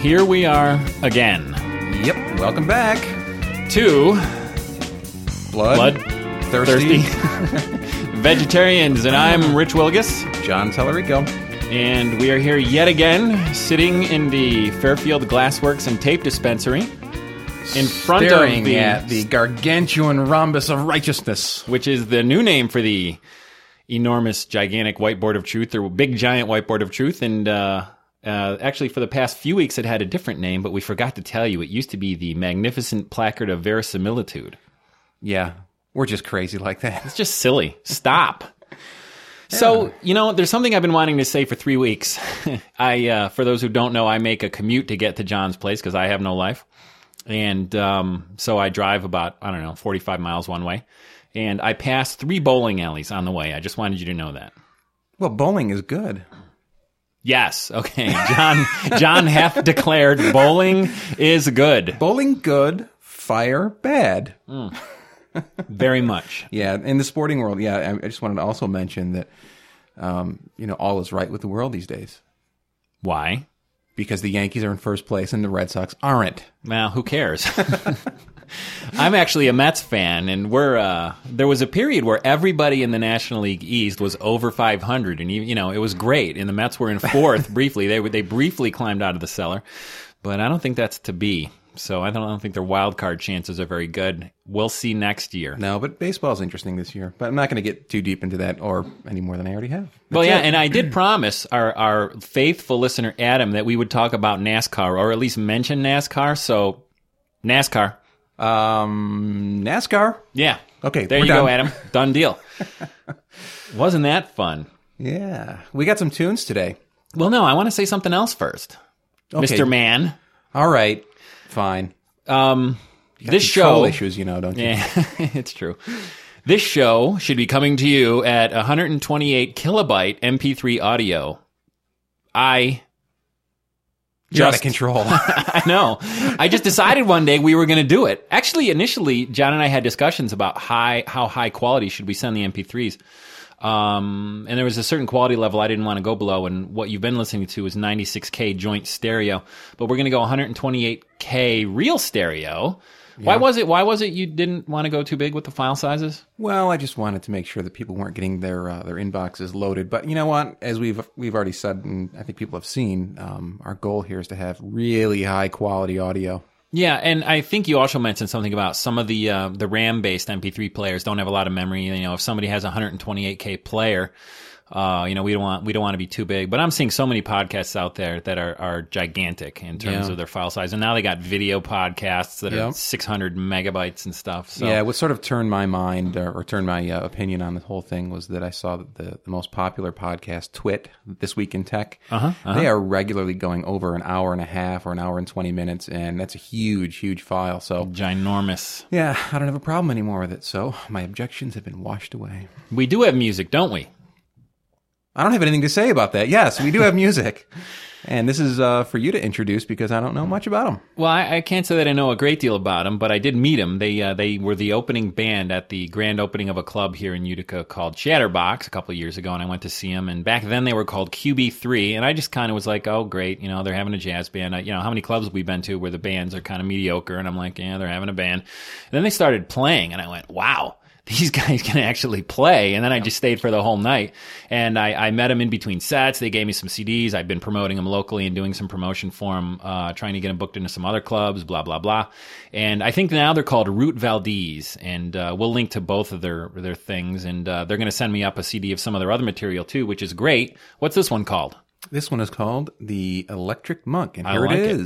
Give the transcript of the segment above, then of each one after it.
Here we are again. Yep. Welcome back. to Blood. blood Thirsty. thirsty vegetarians, and I'm Rich Wilgus, John Tellerico. and we are here yet again, sitting in the Fairfield Glassworks and Tape Dispensary, in front Staring of the, at the gargantuan rhombus of righteousness. which is the new name for the enormous, gigantic whiteboard of truth, or big giant whiteboard of truth, and. Uh, uh, actually, for the past few weeks, it had a different name, but we forgot to tell you. It used to be the Magnificent Placard of Verisimilitude. Yeah. We're just crazy like that. It's just silly. Stop. So, you know, there's something I've been wanting to say for three weeks. I, uh, for those who don't know, I make a commute to get to John's place because I have no life. And um, so I drive about, I don't know, 45 miles one way. And I pass three bowling alleys on the way. I just wanted you to know that. Well, bowling is good. Yes. Okay. John, John Heff declared bowling is good. Bowling good, fire bad. Very much. Yeah, in the sporting world, yeah, I I just wanted to also mention that, um, you know, all is right with the world these days Why? because the Yankees are in first place and the Red Sox aren't. Well, who cares? I'm actually a Mets fan, and we're uh, there was a period where everybody in the National League East was over 500, and you you know it was great. And the Mets were in fourth briefly. They they briefly climbed out of the cellar, but I don't think that's to be. So I don't, I don't think their wild card chances are very good. We'll see next year. No, but baseball's interesting this year. But I'm not going to get too deep into that or any more than I already have. Well, yeah, and I did promise our, our faithful listener Adam that we would talk about NASCAR or at least mention NASCAR. So, NASCAR, Um, NASCAR. yeah, Okay, there you go. Adam. Done deal. Wasn't that fun? Yeah, we got some tunes today. Well, no, I want to say something else first, Okay. Mr. Man. All right, fine. Um, this show, issues, you know, don't you? yeah, it's true. This show should be coming to you at 128 kilobyte MP3 audio. I You're out of control. I know. I just decided one day we were going to do it. Actually, initially, John and I had discussions about high how high quality should we send the MP3s. Um, and there was a certain quality level I didn't want to go below, and what you've been listening to is 96k joint stereo, but we're going to go 128k real stereo. Why was it? Why was it you didn't want to go too big with the file sizes? well, I just wanted to make sure that people weren't getting their uh, their inboxes loaded. But you know what? As we've we've already said, and I think people have seen, um, our goal here is to have really high quality audio. Yeah, and I think you also mentioned something about some of the uh, the RAM based MP3 players don't have a lot of memory. You know, if somebody has a 128k player, uh, you know, we don't want we don't want to be too big. But I'm seeing so many podcasts out there that are are gigantic in terms Yeah. of their file size, and now they got video podcasts that are 600 megabytes and stuff. So Yeah, what sort of turned my mind or, or turned my uh, opinion on the whole thing was that I saw that the, the most popular podcast, TWiT, This Week in Tech, Uh-huh, they are regularly going over an hour and a half or an hour and 20 minutes, and that's a huge, huge file. So, ginormous. yeah, I don't have a problem anymore with it. So, my objections have been washed away. We do have music, don't we? I don't have anything to say about that. Yes, we do have music. And this is uh, for you to introduce because I don't know much about them. Well, I, I can't say that I know a great deal about them, but I did meet them. They uh, they were the opening band at the grand opening of a club here in Utica called Chatterbox a couple years ago, and I went to see them. And back then they were called QB3, and I just kind of was like, oh, great, you know, they're having a jazz band. You know, how many clubs have we been to where the bands are kind of mediocre? And I'm like, yeah, they're having a band. And then they started playing, and I went, wow. These guys can actually play, and then I just stayed for the whole night. And I, I met them in between sets. They gave me some CDs. I've been promoting them locally and doing some promotion for them, uh, trying to get them booked into some other clubs. Blah blah blah. And I think now they're called Root Valdez, and uh, we'll link to both of their their things. And uh, they're going to send me up a CD of some of their other material too, which is great. What's this one called? This one is called The Electric Monk, and I here like it it.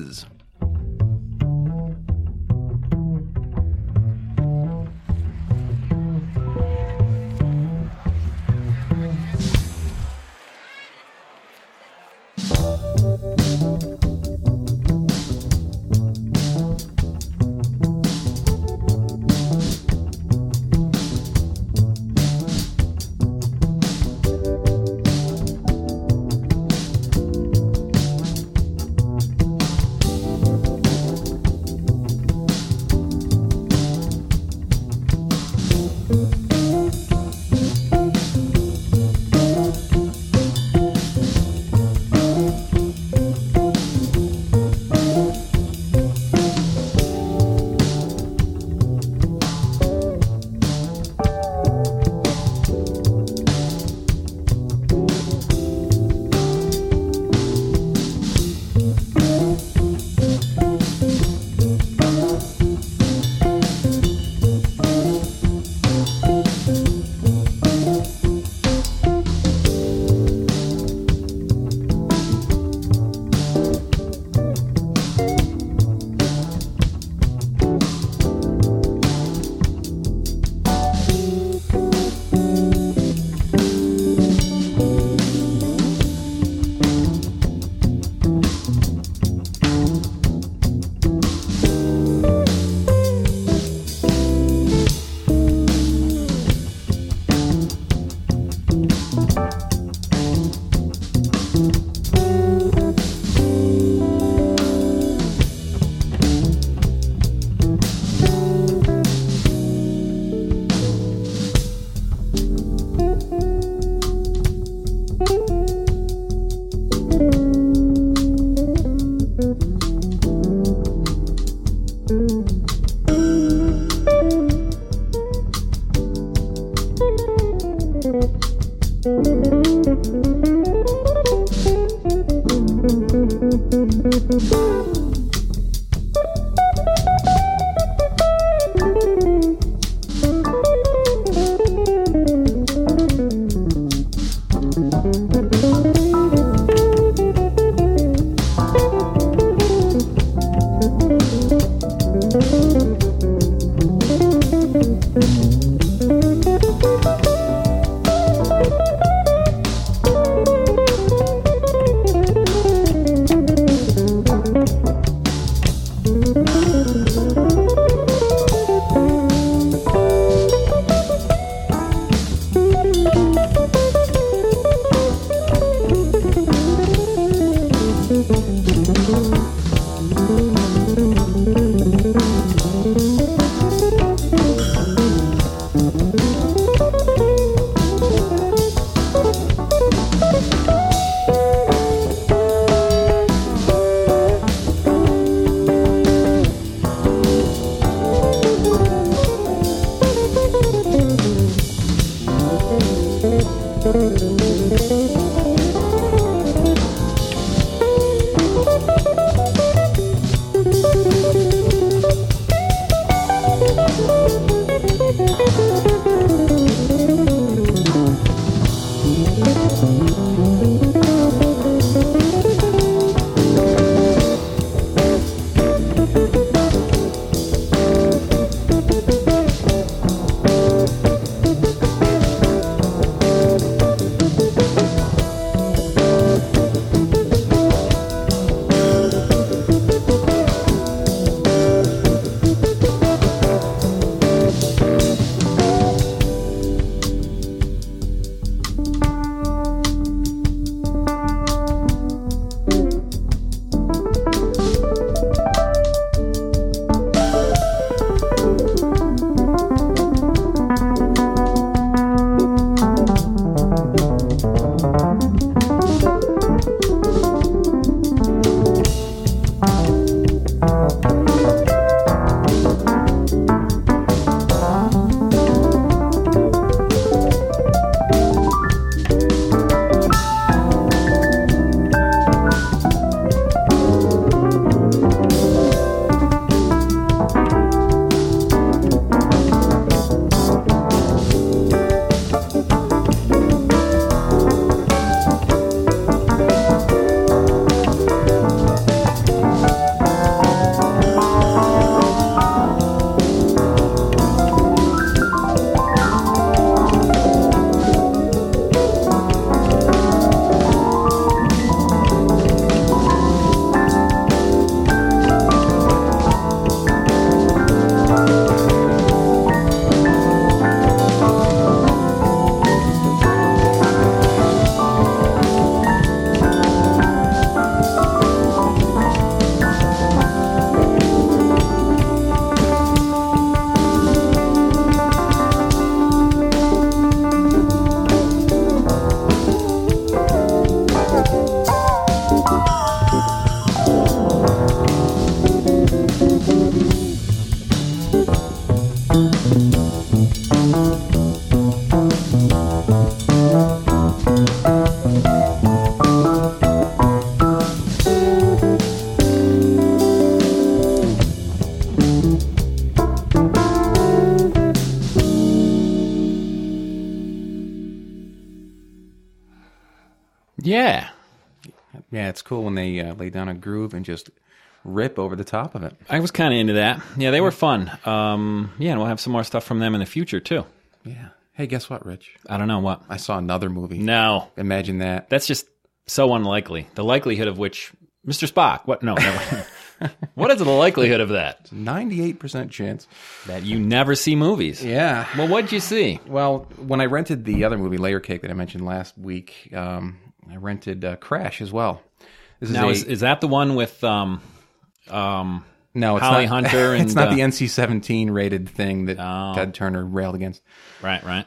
Yeah, Yeah, it's cool when they uh, lay down a groove and just rip over the top of it. I was kind of into that. Yeah, they were fun. Um, yeah, and we'll have some more stuff from them in the future too. Yeah. Hey, guess what, Rich? I don't know what. I saw another movie. No, Imagine that. that's just so unlikely. The likelihood of which, Mr. Spock. What? No. never. what is the likelihood of that? 98% chance. That you never see movies. Yeah. Well, what'd you see? Well, when I rented the other movie, Layer Cake, that I mentioned last week, um, I rented uh, Crash as well. This Now, a- is, is that the one with um, um, no, it's Holly not, Hunter And, it's not uh, the NC-17 rated thing that Oh. Ted Turner railed against. right, right?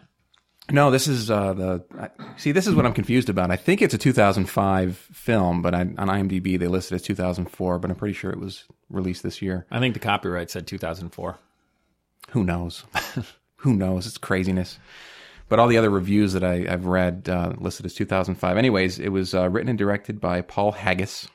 No, this is uh, the. I, see, this is what I'm confused about. I think it's a 2005 film, but I, on IMDb they listed it as 2004. But I'm pretty sure it was released this year. I think the copyright said 2004. Who knows? Who knows? It's craziness. But all the other reviews that I, I've read uh, listed as 2005. Anyways, it was uh, written and directed by Paul Haggis,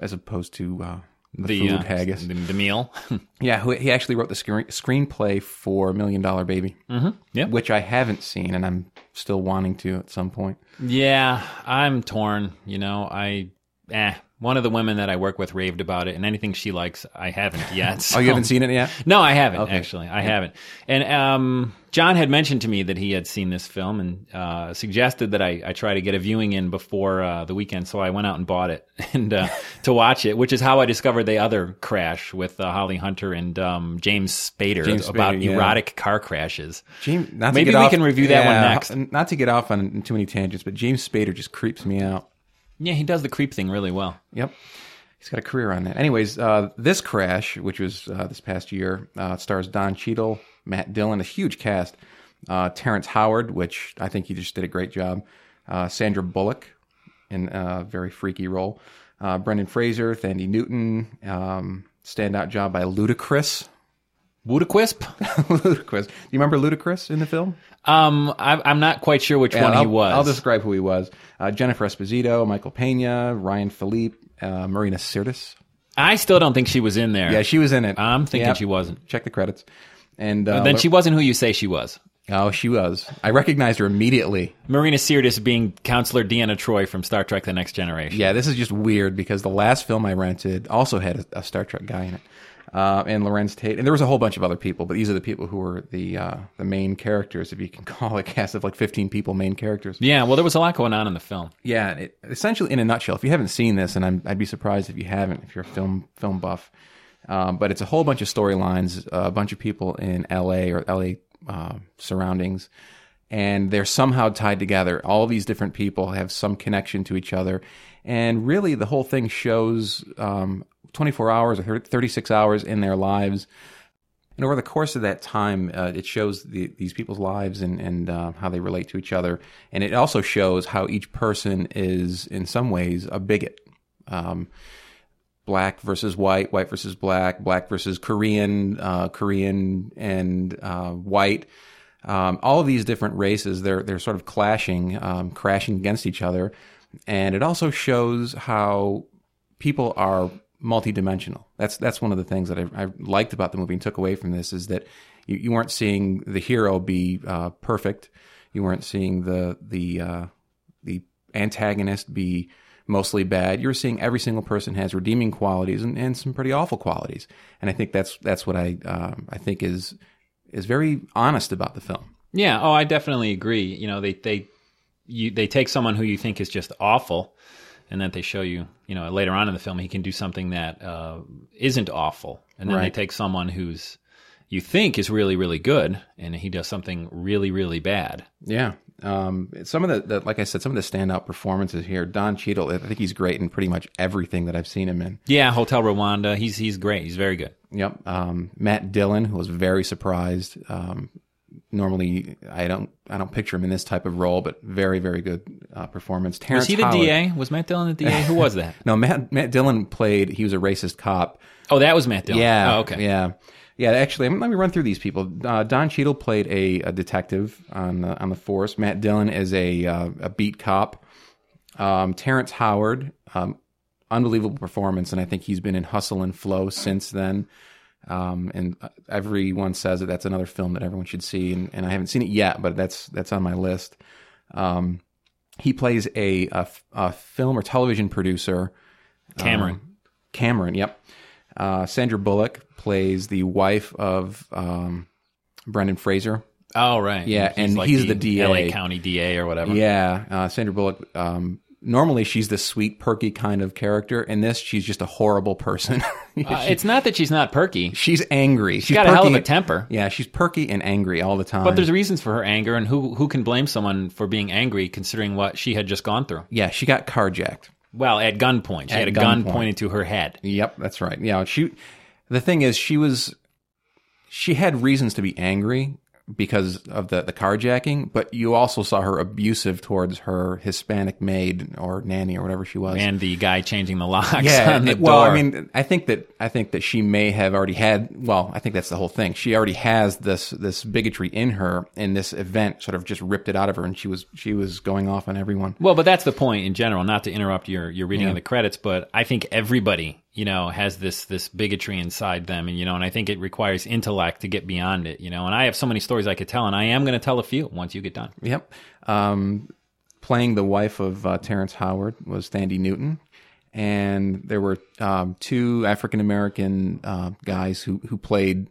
as opposed to uh, the, The food uh, haggis. the, the meal. Yeah, who, he actually wrote the screen, screenplay for Million Dollar Baby, mm-hmm. Yep. which I haven't seen, and I'm still wanting to at some point. yeah, I'm torn. You know, I eh. One of the women that I work with raved about it, and anything she likes, I haven't yet. Oh, you haven't seen it yet? No, I haven't Okay. actually. I haven't. And um, John had mentioned to me that he had seen this film and uh, suggested that I, I try to get a viewing in before uh, the weekend. So I went out and bought it and uh, to watch it, which is how I discovered the other crash with uh, Holly Hunter and um, James Spader James about yeah. erotic car crashes. James, Maybe we off- can review that one next. Not to get off on too many tangents, but James Spader just creeps me out. Yeah, he does the creep thing really well. Yep. He's got a career on that. Anyways, uh, this crash, which was uh, this past year, uh, stars Don Cheadle, Matt Dillon, a huge cast. Uh, Terrence Howard, which I think he just did a great job. Uh, Sandra Bullock in a very freaky role. Uh, Brendan Fraser, Thandie Newton. Um, standout job by Ludacris. Woodaquisp? Ludacris. Do you remember Ludacris in the film? Um, I, I'm not quite sure which one I'll, he was. I'll describe who he was. Uh, Jennifer Esposito, Michael Pena, Ryan Phillippe, uh, Marina Sirtis. I still don't think she was in there. Yeah, she was in it. I'm thinking Yep. she wasn't. Check the credits. And uh, then she wasn't who you say she was. Oh, she was. I recognized her immediately. Marina Sirtis being Counselor Deanna Troi from Star Trek: The Next Generation. Yeah, this is just weird because the last film I rented also had a, a Star Trek guy in it, uh, and Larenz Tate, and there was a whole bunch of other people, but these are the people who were the uh, the main characters, if you can call a cast of like fifteen people main characters. Yeah, well, there was a lot going on in the film. Yeah, it, essentially in a nutshell. If you haven't seen this, and I'm, I'd be surprised if you haven't, if you're a film film buff, um, but it's a whole bunch of storylines, a bunch of people in L.A. or L.A. Uh, surroundings, and they're somehow tied together. All these different people have some connection to each other, and really the whole thing shows um, 24 hours or 36 hours in their lives. And over the course of that time, uh, it shows the, these people's lives and, and uh, how they relate to each other. And it also shows how each person is, in some ways, a bigot. Um, black versus white, white versus black, black versus Korean, uh, Korean and uh, white. Um, all of these different races, they're they're sort of clashing, um, crashing against each other, and it also shows how people are multidimensional. That's that's one of the things that I, I liked about the movie and took away from this is that you, you weren't seeing the hero be uh, perfect, you weren't seeing the the uh, the antagonist be mostly bad. You're seeing every single person has redeeming qualities and, and some pretty awful qualities. And I think that's that's what I um, I think is is very honest about the film. Yeah. Oh, I definitely agree. You know, they they you they take someone who you think is just awful, and then they show you, you know, later on in the film he can do something that uh, isn't awful, and then they Right. take someone who's you think is really really good, and he does something really really bad. Yeah. Um, some of the, the, like I said, some of the standout performances here. Don Cheadle, I think he's great in pretty much everything that I've seen him in. Yeah, Hotel Rwanda. He's he's great. He's very good. Yep. Um, Matt Dillon, who was very surprised. Um, normally, I don't, I don't picture him in this type of role, but very, very good uh, performance. Terrence Was he the Howard- DA? Was Matt Dillon the DA? Who was that? No, Matt Matt Dillon played. He was a racist cop. Oh, that was Matt Dillon. Yeah. Oh, okay. Yeah. Yeah. Actually, let me run through these people. Uh, Don Cheadle played a, a detective on the, on the force. Matt Dillon is a uh, a beat cop. Um, Terrence Howard, um, unbelievable performance, and I think he's been in Hustle and Flow since then. Um, and everyone says that that's another film that everyone should see, and, and I haven't seen it yet, but that's that's on my list. Um, he plays a a film or television producer. Cameron. Um, Cameron, yep. Uh, Sandra Bullock plays the wife of um, Brendan Fraser. oh, right. Yeah, and like he's the DA. LA County DA or whatever. Yeah, uh, Sandra Bullock. Um, normally, she's the sweet, perky kind of character. In this, she's just a horrible person. Uh, it's not that she's not perky. she's angry. She's got a hell of a temper. Yeah, she's perky and angry all the time. But there's reasons for her anger, and who who can blame someone for being angry considering what she had just gone through? yeah, she got carjacked. Well, at gunpoint, she At had a gun gunpoint. pointed to her head. Yep, that's right. Yeah, she. The thing is, she was. She had reasons to be angry because of the the carjacking, but you also saw her abusive towards her Hispanic maid or nanny or whatever she was. And the guy changing the locks yeah, the well, door. I mean, I think that I think that she may have already had. Well, I think that's the whole thing. She already has this this bigotry in her, and this event sort of just ripped it out of her, and she was she was going off on everyone. Well, but that's the point in general. Not to interrupt your your reading of the credits, but I think everybody you know has this this bigotry inside them, and you know, and I think it requires intellect to get beyond it. You know, and I have so many stories I could tell, and I am going to tell a few once you get done. Yep. Um, playing the wife of uh, Terrence Howard was Thandie Newton, and there were um, two African American uh, guys who who played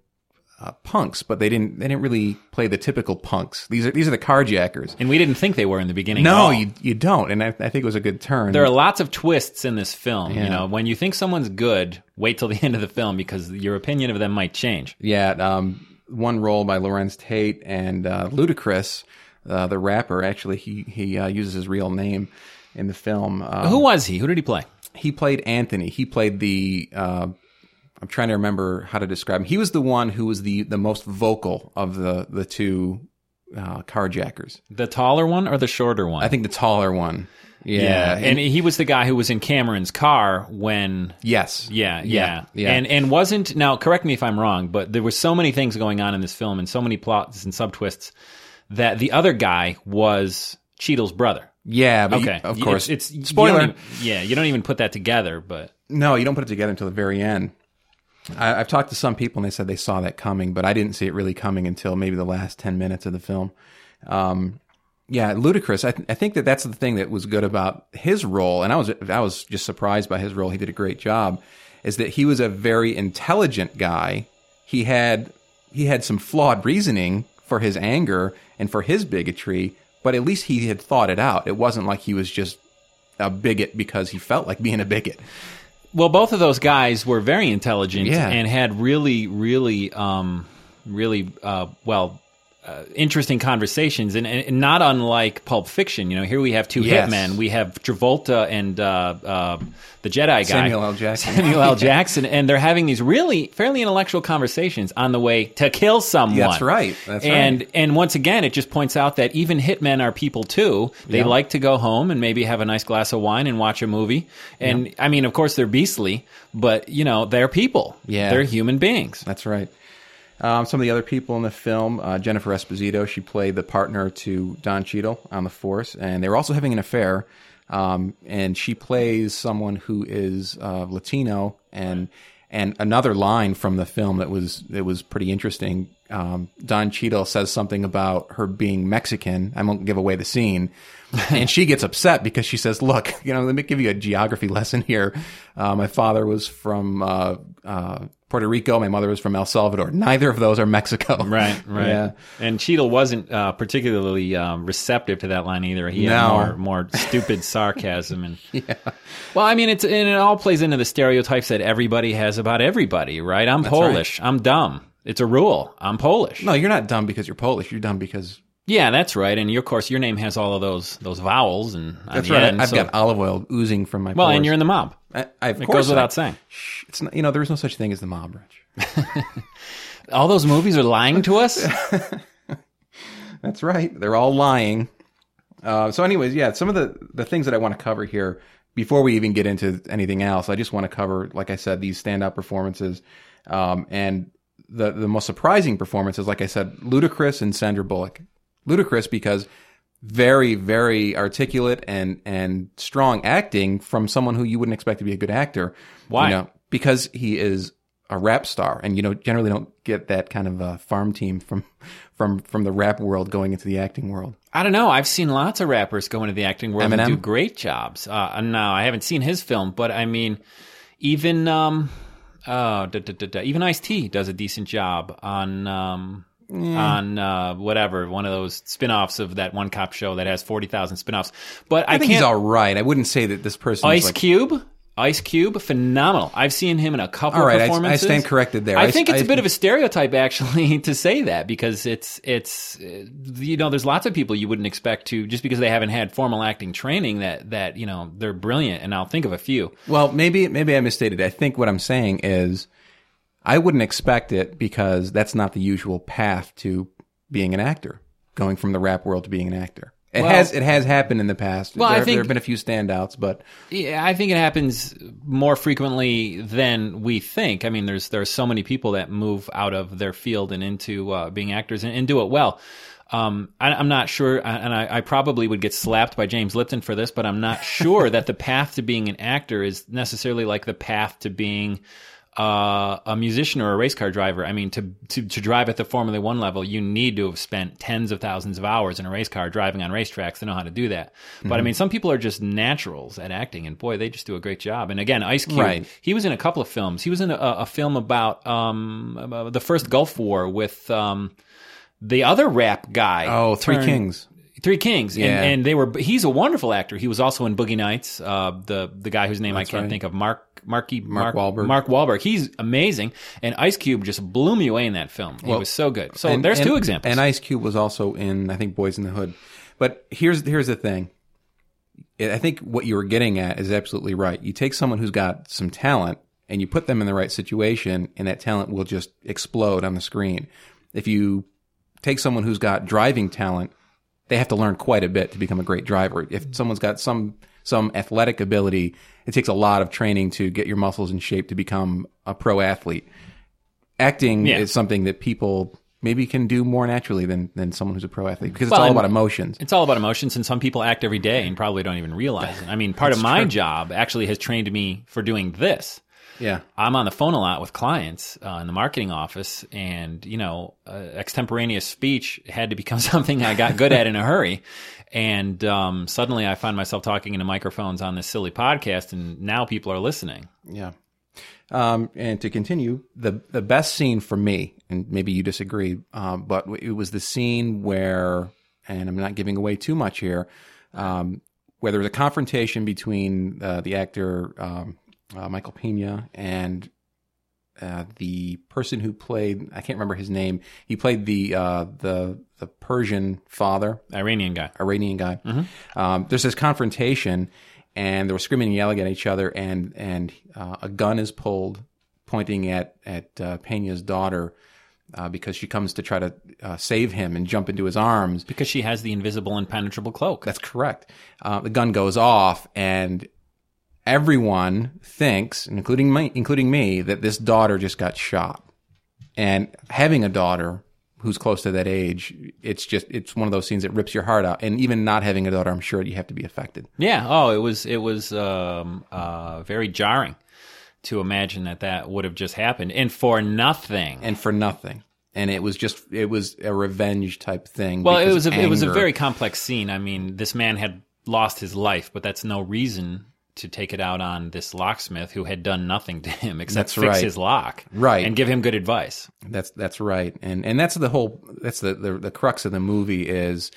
uh, punks, but they didn't they didn't really play the typical punks. These are these are the carjackers. And we didn't think they were in the beginning. No, you you don't, and I, I think it was a good turn. There are lots of twists in this film. You know, when you think someone's good, wait till the end of the film because your opinion of them might change. Yeah, um, one role by Larenz Tate and uh, Ludacris, uh, the rapper. Actually, he he uh, uses his real name in the film. Uh, Who was he? Who did he play? he played Anthony. He played the. I'm trying to remember how to describe him. He was the one who was the the most vocal of the the two uh, carjackers. The taller one or the shorter one? I think the taller one. Yeah, and he was the guy who was in Cameron's car when yes, Yeah, yeah, Yeah, yeah. And and wasn't now correct me if I'm wrong, but there were so many things going on in this film and so many plots and subtwists that the other guy was Cheadle's brother. yeah. But you- Okay, of course. It's, it's spoiler. don't even- yeah, you don't even put that together, but No, you don't put it together until the very end. I, I've talked to some people and they said they saw that coming, but I didn't see it really coming until maybe the last ten minutes of the film. Um, yeah, Ludacris. I, th- I think that that's the thing that was good about his role, and I was I was just surprised by his role. He did a great job. Is that he was a very intelligent guy. He had he had some flawed reasoning for his anger and for his bigotry, but at least he had thought it out. It wasn't like he was just a bigot because he felt like being a bigot. Well, both of those guys were very intelligent Yeah. and had really, really, um, really uh, well. Uh, interesting conversations, and, and not unlike Pulp Fiction. You know, here we have two Yes. hitmen. We have Travolta and uh, uh, the Jedi guy, Samuel L. Jackson. Samuel L. Jackson, and they're having these really fairly intellectual conversations on the way to kill someone. That's right. That's and right. and once again, it just points out that even hitmen are people too. They Yeah. like to go home and maybe have a nice glass of wine and watch a movie. And I mean, of course, they're beastly, but you know, they're people. Yeah. they're human beings. That's right. Um, some of the other people in the film, uh, Jennifer Esposito, she played the partner to Don Cheadle on the Force, and they were also having an affair. Um, and she plays someone who is uh, Latino, and and another line from the film that was that was pretty interesting. Um, Don Cheadle says something about her being Mexican. I won't give away the scene, and she gets upset because she says, "Look, you know, let me give you a geography lesson here. Uh, my father was from uh, uh, Puerto Rico. My mother was from El Salvador. Neither of those are Mexico. Right, right. Yeah. And Cheadle wasn't uh, particularly um, receptive to that line either. He had more, more stupid sarcasm and. Yeah. Well, I mean, it's and it all plays into the stereotypes that everybody has about everybody, right? I'm Polish. I'm dumb. It's a rule. I'm Polish. No, you're not dumb because you're Polish. You're dumb because Yeah, that's right. And of course, your name has all of those those vowels and that's right. end, I've so- got olive oil oozing from my. well, pores. and you're in the mob. I, I, It goes without I- saying. Shh, It's not, you know, there's no such thing as the mob, Rich. All those movies are lying to us. That's right. They're all lying. Uh, so, anyways, yeah, some of the the things that I want to cover here before we even get into anything else, I just want to cover, like I said, these standout performances, um, and the the most surprising performances, like I said, Ludacris and Sandra Bullock. Ludacris because very very articulate and and strong acting from someone who you wouldn't expect to be a good actor. Why? You know, because he is a rap star, and you know generally don't get that kind of uh, farm team from from from the rap world going into the acting world. I don't know. I've seen lots of rappers go into the acting world Eminem? and do great jobs. Uh, no, I haven't seen his film, but I mean, even um, oh, da, da, da, da, even Ice T does a decent job on um, on uh, whatever one of those spin-offs of that one cop show that has forty thousand spin-offs. But I, I think he's all right. I wouldn't say that this person Ice is like, Cube. Ice Cube, phenomenal. I've seen him in a couple All right, I- I stand corrected there. I I- think it's a I- bit of a stereotype, actually, to say that because it's it's uh, you know there's lots of people you wouldn't expect to just because they haven't had formal acting training that that you know they're brilliant. And I'll think of a few. Well, maybe maybe I misstated. I think what I'm saying is I wouldn't expect it because that's not the usual path to being an actor, going from the rap world to being an actor. It Well- has it has happened in the past. Well, I there, think- there have been a few standouts, but Yeah, I think it happens more frequently than we think. I mean, there's there's so many people that move out of their field and into uh, being actors and, and do it well. Um, I, I'm not sure, and I, I probably would get slapped by James Lipton for this, but I'm not sure that the path to being an actor is necessarily like the path to being uh, a musician or a race car driver. I mean, to, to to drive at the Formula One level, you need to have spent tens of thousands of hours in a race car driving on racetracks to know how to do that. But I mean, some people are just naturals at acting, and boy, they just do a great job. And again, Ice Cube, Right. he was in a couple of films. He was in a, a film about um, about the first Gulf War with um, the other rap guy. oh, Three turned- Kings. Three Kings, Yeah. and, and they were. He's a wonderful actor. He was also in Boogie Nights. Uh, the the guy whose name I can't right. think of, Mark Marky Mark Wahlberg. Mark Wahlberg. He's amazing, and Ice Cube just blew me away in that film. He was so good. So And- there's and- two examples. And Ice Cube was also in I think Boys in the Hood. But here's here's the thing. I think what you were getting at is absolutely right. You take someone who's got some talent and you put them in the right situation, and that talent will just explode on the screen. If you take someone who's got driving talent, they have to learn quite a bit to become a great driver. If someone's got some some athletic ability, it takes a lot of training to get your muscles in shape to become a pro athlete. Acting Yeah. is something that people maybe can do more naturally than than someone who's a pro athlete because it's Well, all about emotions. It's all about emotions, and some people act every day and probably don't even realize it. I mean, part of my job actually has trained me for doing this. Yeah. I'm on the phone a lot with clients uh, in the marketing office, and you know, uh, extemporaneous speech had to become something I got good at in a hurry. And um, suddenly, I find myself talking into microphones on this silly podcast, and now people are listening. Yeah. Um, and to continue, the the best scene for me, and maybe you disagree, um, but it was the scene where, and I'm not giving away too much here, um, where there was a confrontation between uh, the actor um, uh, Michael Pena and uh, the person who played I can't remember his name. He played the uh, the the Persian father, Iranian guy. Iranian guy. Um, there's this confrontation, and they were screaming and yelling at each other, and and uh, a gun is pulled, pointing at at uh, Pena's daughter. Uh, because she comes to try to uh, save him and jump into his arms. Because she has the invisible impenetrable cloak. That's correct. Uh, the gun goes off, and everyone thinks, including me, including me, that this daughter just got shot. And having a daughter who's close to that age, it's just it's one of those scenes that rips your heart out. And even not having a daughter, I'm sure you have to be affected. Yeah. Oh, it was it was um, uh, very jarring to imagine that that would have just happened, and for nothing. And for nothing. And it was just it was a revenge type thing. well, it was a, it was a very complex scene. I mean, this man had lost his life, but that's no reason to take it out on this locksmith who had done nothing to him except That's fix right. his lock, Right. and give him good advice. That's that's right, and and that's the whole that's the the, the crux of the movie is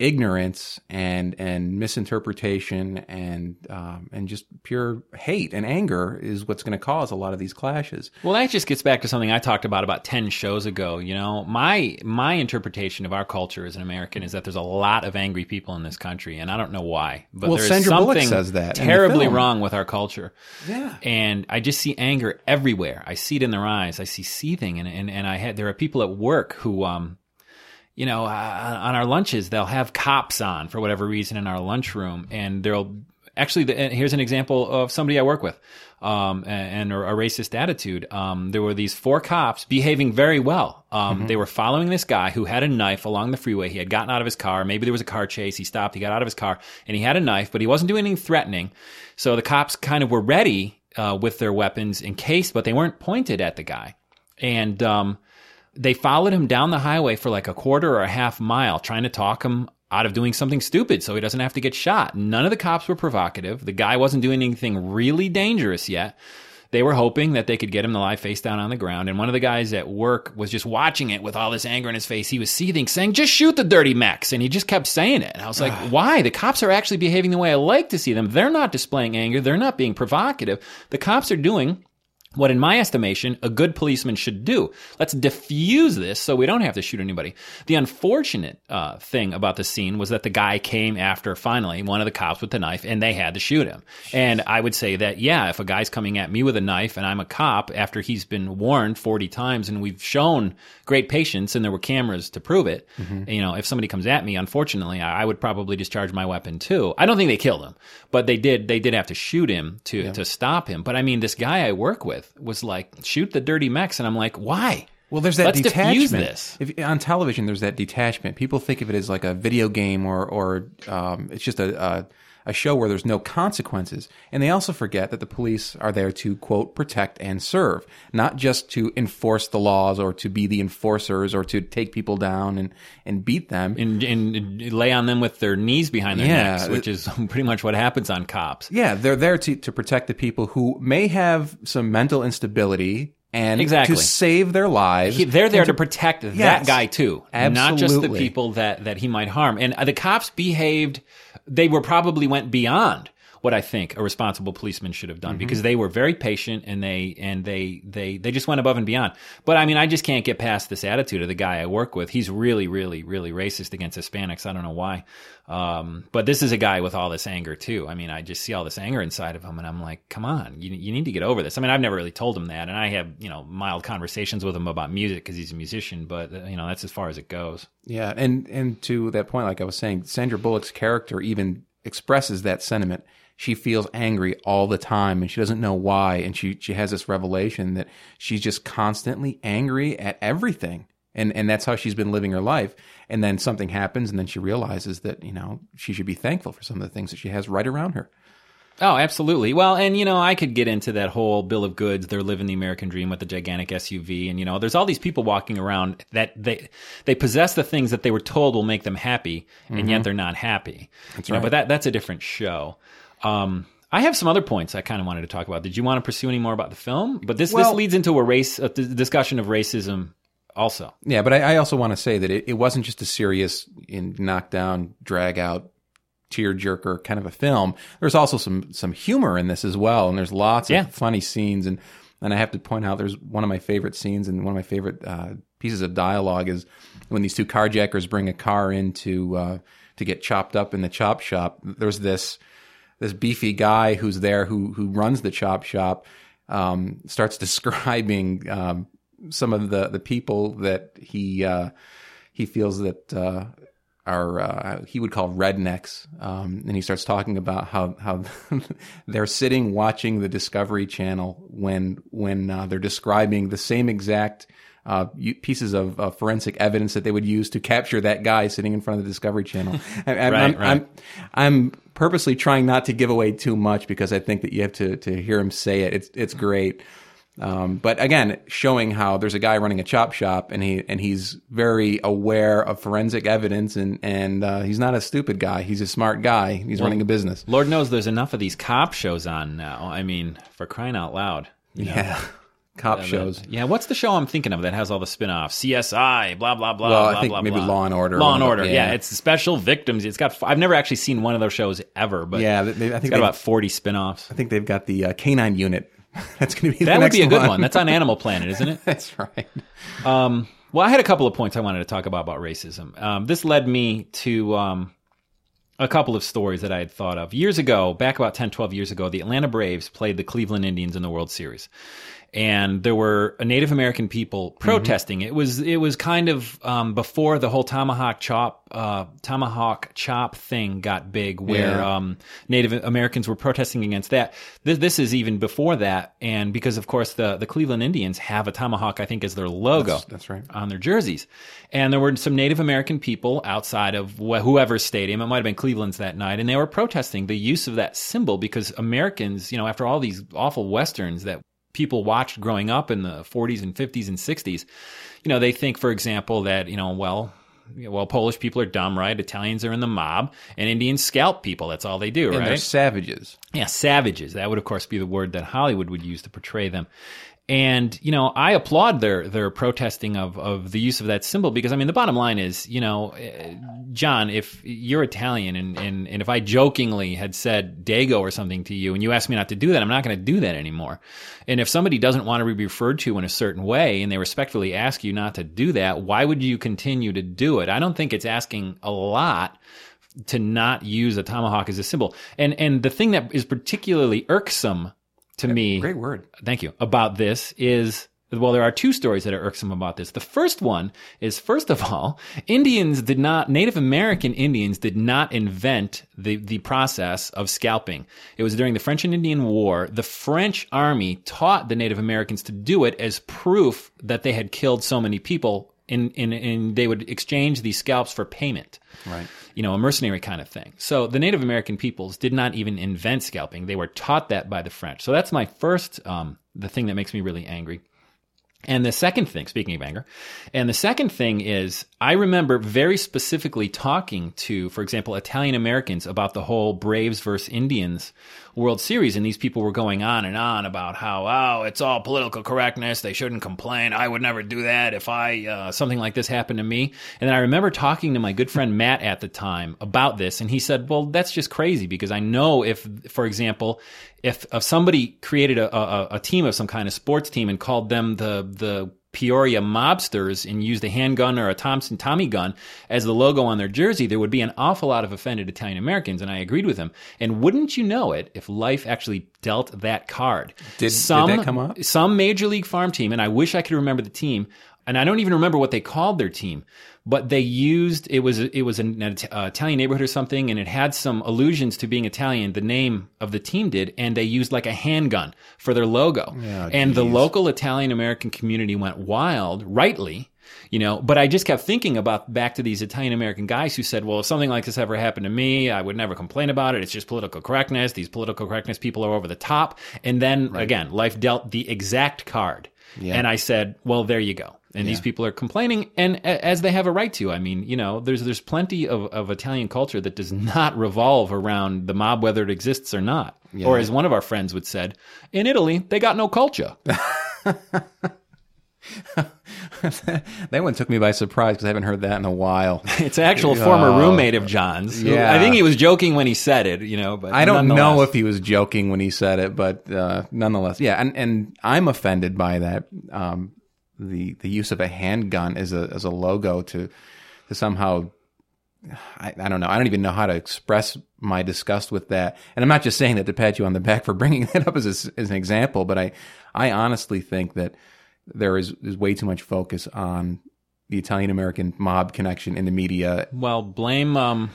ignorance and and misinterpretation and um, and just pure hate and anger is what's going to cause a lot of these clashes. Well, that just gets back to something I talked about about ten shows ago. You know, my my interpretation of our culture as an American is that there's a lot of angry people in this country, and I don't know why. But Well, there's Sandra Bullock something says that terribly wrong with our culture. Yeah. and I just see anger everywhere. I see it in their eyes. I see seething, and and and I had there are people at work who um. You know, uh, on our lunches, they'll have cops on for whatever reason in our lunchroom, and they'll actually. The, here's an example of somebody I work with, um, and, and a racist attitude. Um, there were these four cops behaving very well. Um, They were following this guy who had a knife along the freeway. He had gotten out of his car. Maybe there was a car chase. He stopped. He got out of his car, and he had a knife, but he wasn't doing anything threatening. So the cops kind of were ready uh, with their weapons in case, but they weren't pointed at the guy. And um, they followed him down the highway for like a quarter or a half mile, trying to talk him out of doing something stupid so he doesn't have to get shot. None of the cops were provocative. The guy wasn't doing anything really dangerous yet. They were hoping that they could get him to lie face down on the ground. And one of the guys at work was just watching it with all this anger in his face. He was seething, saying, just shoot the dirty mechs. And he just kept saying it. And I was like, why? The cops are actually behaving the way I like to see them. They're not displaying anger. They're not being provocative. The cops are doing what in my estimation a good policeman should do. Let's diffuse this so we don't have to shoot anybody. The unfortunate uh, thing about the scene was that the guy came after finally one of the cops with the knife and they had to shoot him. And I would say that, yeah, if a guy's coming at me with a knife and I'm a cop after he's been warned 40 times and we've shown great patience and there were cameras to prove it, you know, if somebody comes at me, unfortunately, I, would probably discharge my weapon too. I don't think they killed him, but they did, they did have to shoot him to, to stop him. But I mean, this guy I work with, was like, shoot the dirty mechs. And I'm like, why? Well, there's that Let's detachment. this. If, on television, there's that detachment. People think of it as like a video game or, or um, it's just a, a, a show where there's no consequences. And they also forget that the police are there to, quote, protect and serve, not just to enforce the laws or to be the enforcers or to take people down and, and beat them. And, and lay on them with their knees behind their Yeah, necks, which is pretty much what happens on cops. Yeah, they're there to, to protect the people who may have some mental instability and Exactly. to save their lives. He- they're there to protect that guy too, absolutely. not just the people that that he might harm. And uh, the cops behaved; they were probably went beyond what I think a responsible policeman should have done because they were very patient and they and they they they just went above and beyond. But I mean, I just can't get past this attitude of the guy I work with. He's really, really, really racist against Hispanics. I don't know why. Um, but this is a guy with all this anger too. I mean, I just see all this anger inside of him, and I'm like, come on, you you need to get over this. I mean, I've never really told him that, and I have you know mild conversations with him about music because he's a musician, but uh, you know that's as far as it goes. Yeah, and and to that point, like I was saying, Sandra Bullock's character even expresses that sentiment. She feels angry all the time, and she doesn't know why. And she she has this revelation that she's just constantly angry at everything, and and that's how she's been living her life. And then something happens, and then she realizes that you know she should be thankful for some of the things that she has right around her. Oh, absolutely. Well, and you know, I could get into that whole bill of goods. They're living the American dream with the gigantic SUV, and you know, there's all these people walking around that they they possess the things that they were told will make them happy, and yet they're not happy. That's right. but that that's a different show. Um, I have some other points I kind of wanted to talk about. Did you want to pursue any more about the film? But this this leads into a race a discussion of racism, also. Yeah, but I, I also want to say that it, it wasn't just a serious, in knockdown, drag out, tear jerker kind of a film. There's also some some humor in this as well, and there's lots of funny scenes. And and I have to point out, there's one of my favorite scenes and one of my favorite uh, pieces of dialogue is when these two carjackers bring a car in to uh, to get chopped up in the chop shop. There's this this beefy guy who's there who who runs the chop shop um, starts describing um, some of the the people that he uh, he feels that uh, are uh, he would call rednecks, um, and he starts talking about how how they're sitting watching the Discovery Channel when when uh, they're describing the same exact. Uh, pieces of uh, forensic evidence that they would use to capture that guy sitting in front of the Discovery Channel. I, I'm, Right, I'm, right. I'm, I'm purposely trying not to give away too much because I think that you have to to hear him say it. It's it's great. Um, but again, showing how there's a guy running a chop shop and he and he's very aware of forensic evidence and and uh, he's not a stupid guy. He's a smart guy. He's running a business. Lord knows there's enough of these cop shows on now. I mean, for crying out loud. you know? Yeah, cop shows. Yeah, what's the show I'm thinking of that has all the spin-offs? CSI, blah blah blah. Well, I think blah, maybe blah. Law and Order. Law and Order. Yeah. yeah. it's special victims. It's got. I've never actually seen one of those shows ever, but Yeah, they, I it's think got about 40 spin-offs. I think they've got the uh, canine unit. That's going to be That would be a good one. one. That's on Animal Planet, isn't it? That's right. Um, well, I had a couple of points I wanted to talk about about racism. Um, this led me to um, a couple of stories that I had thought of. Years ago, back about 10, 12 years ago, the Atlanta Braves played the Cleveland Indians in the World Series. And there were Native American people protesting. It was it was kind of um, before the whole tomahawk chop uh, tomahawk chop thing got big, where Yeah. um, Native Americans were protesting against that. This, this is even before that, and because of course the the Cleveland Indians have a tomahawk, I think, as their logo That's, that's right. on their jerseys. And there were some Native American people outside of wh- whoever's stadium, it might have been Cleveland's that night, and they were protesting the use of that symbol because Americans, you know, after all these awful westerns that people watched growing up in the 40s and 50s and 60s, you know, they think, for example, that, you know, well, well, Polish people are dumb, right? Italians are in the mob, and Indians scalp people. That's all they do, And they're right? savages. Yeah, savages. That would, of course, be the word that Hollywood would use to portray them. And you know, I applaud their their protesting of of the use of that symbol because I mean, the bottom line is, you know, uh, John, if you're Italian and and and if I jokingly had said Dago or something to you, and you asked me not to do that, I'm not going to do that anymore. And if somebody doesn't want to be referred to in a certain way, and they respectfully ask you not to do that, why would you continue to do it? I don't think it's asking a lot to not use a tomahawk as a symbol. And and the thing that is particularly irksome to me Great word. thank you about this is well there are two stories that are irksome about this. The first one is first of all indians did not native american indians did not invent the, the process of scalping. It was during the french and indian war. The french army taught the native americans to do it as proof that they had killed so many people in, in, in they would exchange these scalps for payment Right. you know, a mercenary kind of thing. So the Native American peoples did not even invent scalping; they were taught that by the French. So that's my first, um, the thing that makes me really angry. And the second thing, speaking of anger, and the second thing is, I remember very specifically talking to, for example, Italian Americans about the whole Braves versus Indians World Series, and these people were going on and on about how, oh, it's all political correctness. They shouldn't complain. I would never do that if I uh, something like this happened to me. And then I remember talking to my good friend Matt at the time about this, and he said, "Well, that's just crazy because I know if, for example, if, if somebody created a, a, a team of some kind of sports team and called them the the Peoria mobsters and used a handgun or a Thompson Tommy gun as the logo on their jersey, there would be an awful lot of offended Italian Americans, and I agreed with him. And wouldn't you know it, if life actually dealt that card? Did- did that come up? Some major league farm team, and I wish I could remember the team, and I don't even remember what they called their team, but they used it was it was an It- uh, Italian neighborhood or something, and it had some allusions to being Italian. The name of the team did, and they used like a handgun for their logo, and the local Italian American community went wild, rightly. You know, but I just kept thinking about back to these Italian American guys who said, well, if something like this ever happened to me, I would never complain about it. It's just political correctness. These political correctness people are over the top. And then again, life dealt the exact card. And I said, well, there you go. And these people are complaining, and a- as they have a right to. I mean, you know, there's there's plenty of, of Italian culture that does not revolve around the mob, whether it exists or not. Or as one of our friends would said, in Italy, they got no culture. that one took me by surprise because I haven't heard that in a while. It's an actual former roommate of John's. Yeah. I think he was joking when he said it, you know, but I don't know if he was joking when he said it, but uh, nonetheless, yeah. And and I'm offended by that. Um, the the use of a handgun as a as a logo to to somehow. I, I don't know. I don't even know how to express my disgust with that. And I'm not just saying that to pat you on the back for bringing that up as a, as an example, but I I honestly think that there is is way too much focus on the Italian American mob connection in the media. Well, blame um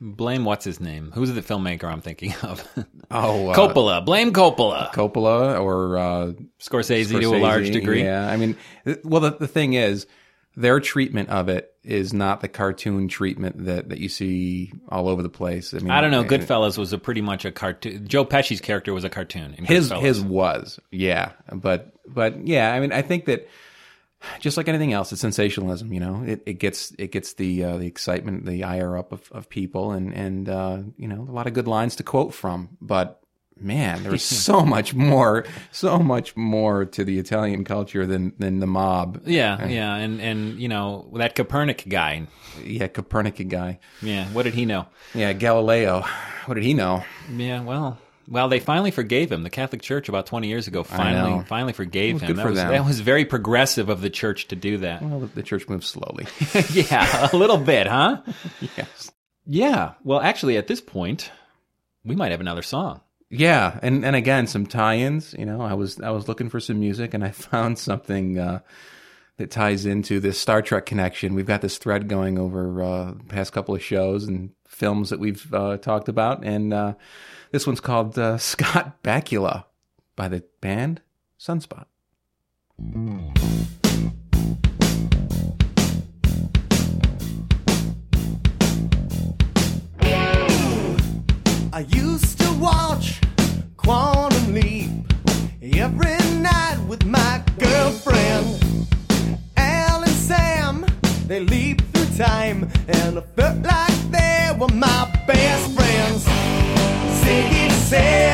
blame what's his name? Who's the filmmaker I'm thinking of? Oh, uh, Coppola. Blame Coppola. Coppola or uh, Scorsese, to a large degree. Yeah, I mean, well, the, the thing is, their treatment of it is not the cartoon treatment that, that you see all over the place. I mean, I don't know. uh, Goodfellas was a pretty much a cartoon. Joe Pesci's character was a cartoon. His Goodfellas. his was, yeah, but but yeah, I mean, I think that just like anything else, it's sensationalism. You know, it, it gets it gets the uh, the excitement, the ire up of, of people, and and uh, you know, a lot of good lines to quote from, but. Man, there's so much more, so much more to the Italian culture than than the mob. Yeah, uh, yeah, and and you know that Copernic guy. Yeah, Copernican guy. Yeah, what did he know? Yeah, Galileo. What did he know? Yeah, well, well, they finally forgave him. The Catholic Church about twenty years ago finally finally forgave Well, him. that for was them. that was very progressive of the church to do that. Well, the, the church moves slowly. yeah, a little bit, huh? yes. Yeah. Well, actually, at this point, we might have another song. Yeah, and and again some tie-ins. You know, I was I was looking for some music, and I found something uh, that ties into this Star Trek connection. We've got this thread going over uh, past couple of shows and films that we've uh, talked about, and uh, this one's called uh, Scott Bakula by the band Sunspot. I used to watch Quantum Leap every night with my girlfriend. Al and Sam, they leap through time, and I felt like they were my best friends. Ziggy said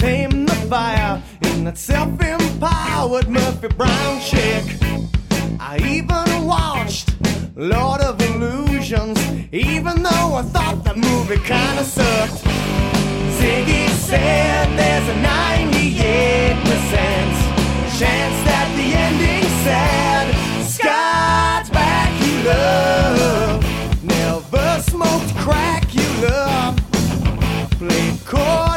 tame the fire in that self-empowered Murphy Brown chick. I even watched Lord of Illusions, even though I thought that movie kinda sucked. Ziggy said there's a 98% chance that the ending's sad. Scott's back, you love. Never smoked crack, you love. Played quarterback,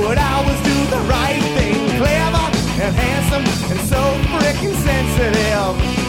would always do the right thing. Clever and handsome and so freaking sensitive.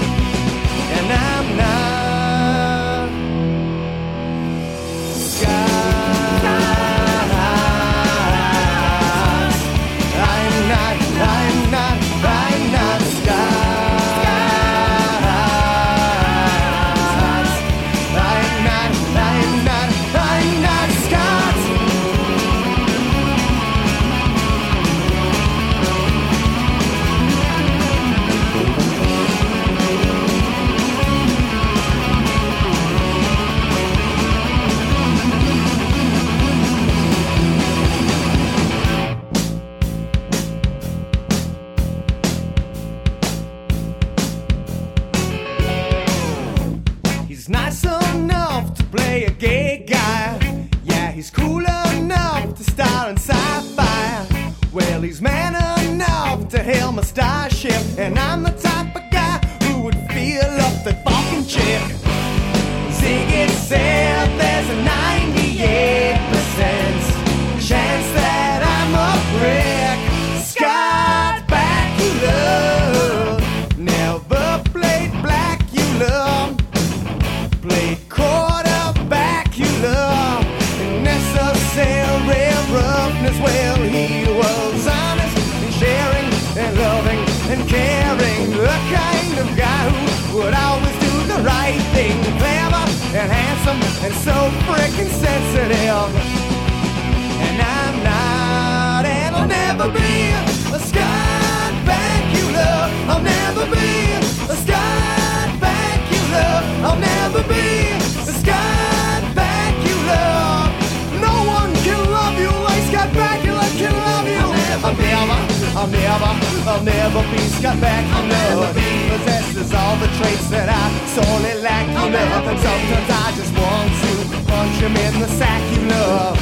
That I sorely lack. You know, and sometimes I just want to punch him in the sack. You love.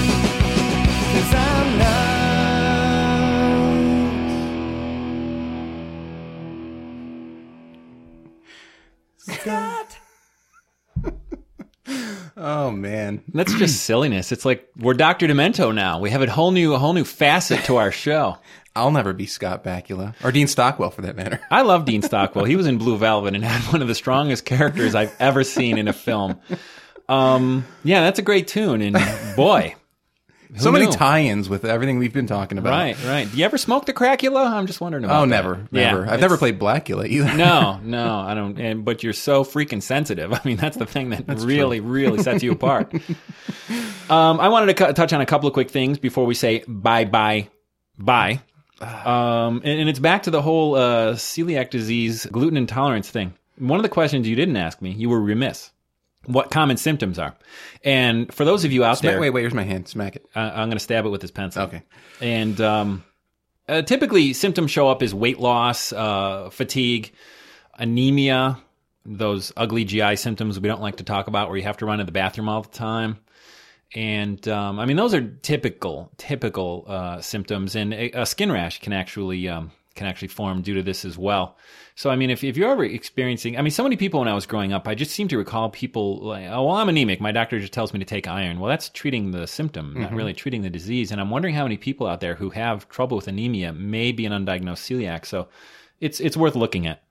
Cause I'm not Scott. Oh man, That's just silliness. It's like we're Doctor Demento now. We have a whole new, a whole new facet to our show. I'll never be Scott Bakula or Dean Stockwell for that matter. I love Dean Stockwell. He was in Blue Velvet and had one of the strongest characters I've ever seen in a film. Um, yeah, that's a great tune, and boy, so many knew? tie-ins with everything we've been talking about. Right, right. Do you ever smoke the Cracula? I'm just wondering about Oh, that. never, Yeah, never. I've never played Blacula either. No, no, I don't. And, but you're so freaking sensitive. I mean, that's the thing that really, really sets you apart. um, I wanted to cu- touch on a couple of quick things before we say bye, bye, bye. Um, and, and it's back to the whole uh, celiac disease, gluten intolerance thing. One of the questions you didn't ask me, you were remiss. What common symptoms are? And for those of you out Smack, there, wait, wait. Here's my hand. Smack it. uh, I'm going to stab it with this pencil. Okay. And um, uh, typically, symptoms show up as weight loss, uh, fatigue, anemia, those ugly GI symptoms we don't like to talk about, where you have to run to the bathroom all the time. And um, I mean, those are typical, typical uh, symptoms, and a, a skin rash can actually um, can actually form due to this as well. So I mean, if if you're ever experiencing, I mean, so many people when I was growing up, I just seem to recall people like, oh, well, I'm anemic. My doctor just tells me to take iron. Well, that's treating the symptom, not really treating the disease. And I'm wondering how many people out there who have trouble with anemia may be an undiagnosed celiac. So it's it's worth looking at.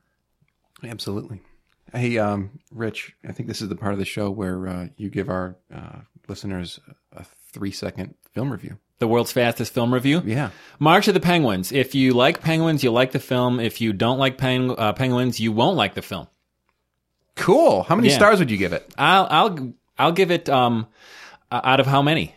Absolutely. Hey, um, Rich, I think this is the part of the show where uh, you give our uh, listeners a three-second film review. The world's fastest film review. Yeah. March of the Penguins. If you like penguins, you like the film. If you don't like peng- uh, penguins, you won't like the film. Cool. How many Yeah. stars would you give it? I'll I'll I'll give it um out of how many?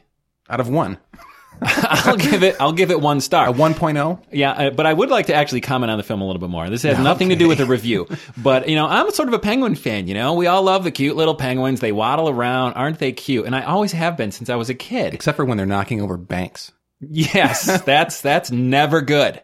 Out of one. I'll give it I'll give it one star. A 1.0? Yeah, uh, but I would like to actually comment on the film a little bit more. This has nothing to do with the review. But, you know, I'm sort of a penguin fan, you know? We all love the cute little penguins. They waddle around. Aren't they cute? And I always have been since I was a kid. Except for when they're knocking over banks. Yes, that's that's never good.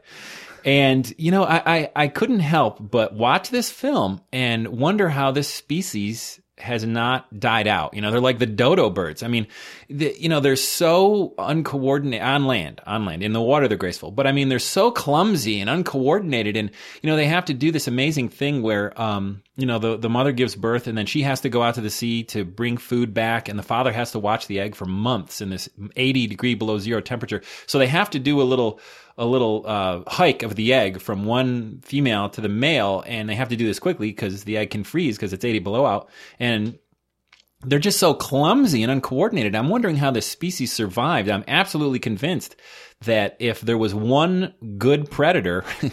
And you know, I, I I couldn't help but watch this film and wonder how this species has not died out. You know, they're like the dodo birds. I mean, the, you know, they're so uncoordinated on land, on land. In the water, they're graceful, but I mean, they're so clumsy and uncoordinated. And you know, they have to do this amazing thing where, um, you know, the the mother gives birth and then she has to go out to the sea to bring food back, and the father has to watch the egg for months in this 80 degree below zero temperature. So they have to do a little a little uh, hike of the egg from one female to the male, and they have to do this quickly because the egg can freeze because it's 80 below out. And they're just so clumsy and uncoordinated. I'm wondering how this species survived. I'm absolutely convinced that if there was one good predator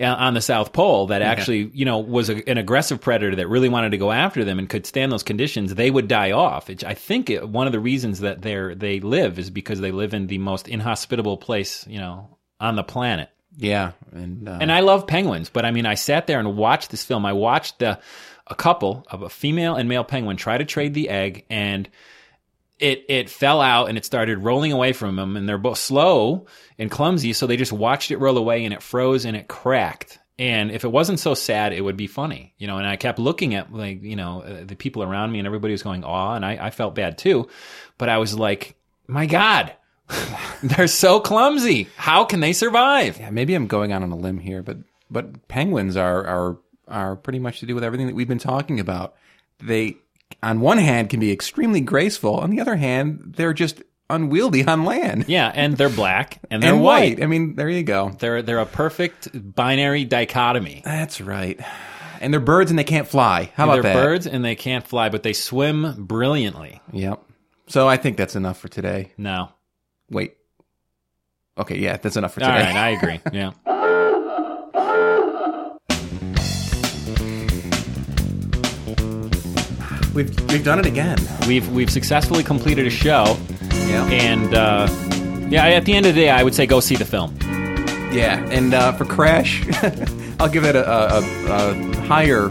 on the South Pole that actually, you know, was a, an aggressive predator that really wanted to go after them and could stand those conditions, they would die off. It, I think it, one of the reasons that they're they live is because they live in the most inhospitable place, you know, on the planet. Yeah. And, uh, And I love penguins, but I mean, I sat there and watched this film. I watched uh, a couple of a female and male penguin try to trade the egg, and it it fell out and it started rolling away from them. And they're both slow and clumsy, so they just watched it roll away, and it froze and it cracked. And if it wasn't so sad, it would be funny, you know. And I kept looking at like you know uh, the people around me, and everybody was going aw and I, I felt bad too. But I was like, my God. They're so clumsy. How can they survive? yeah, maybe I'm going out on a limb here, but but penguins are are are pretty much to do with everything that we've been talking about. They, on one hand, can be extremely graceful. On the other hand, they're just unwieldy on land. Yeah, and they're black and they're and white. white. I mean, there you go. They're they're a perfect binary dichotomy. That's right. And they're birds and they can't fly. How they're about that? birds and they can't fly, but they swim brilliantly. Yep. So I think that's enough for today. No. Wait. Okay, yeah, that's enough for today. right, I agree. Yeah. We've we've done it again. We've we've successfully completed a show Yeah. and uh yeah, at the end of the day I would say go see the film. Yeah, and uh, for Crash, I'll give it a, a, a, higher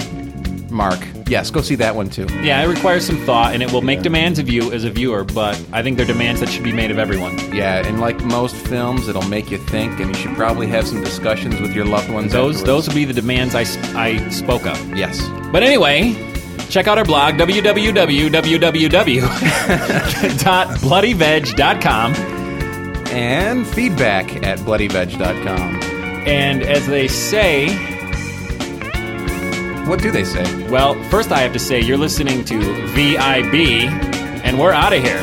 mark. Yes, go see that one too. Yeah, it requires some thought and it will make demands of you as a viewer, but I think they're demands that should be made of everyone. Yeah, and like most films, it'll make you think, and you should probably have some discussions with your loved ones. Those afterwards. those will be the demands I I spoke of. yes. But anyway, check out our blog, www.bloodyveg.com. And feedback at bloodyveg.com. And as they say, What do they say? well, first I have to say you're listening to VIB, and we're out of here.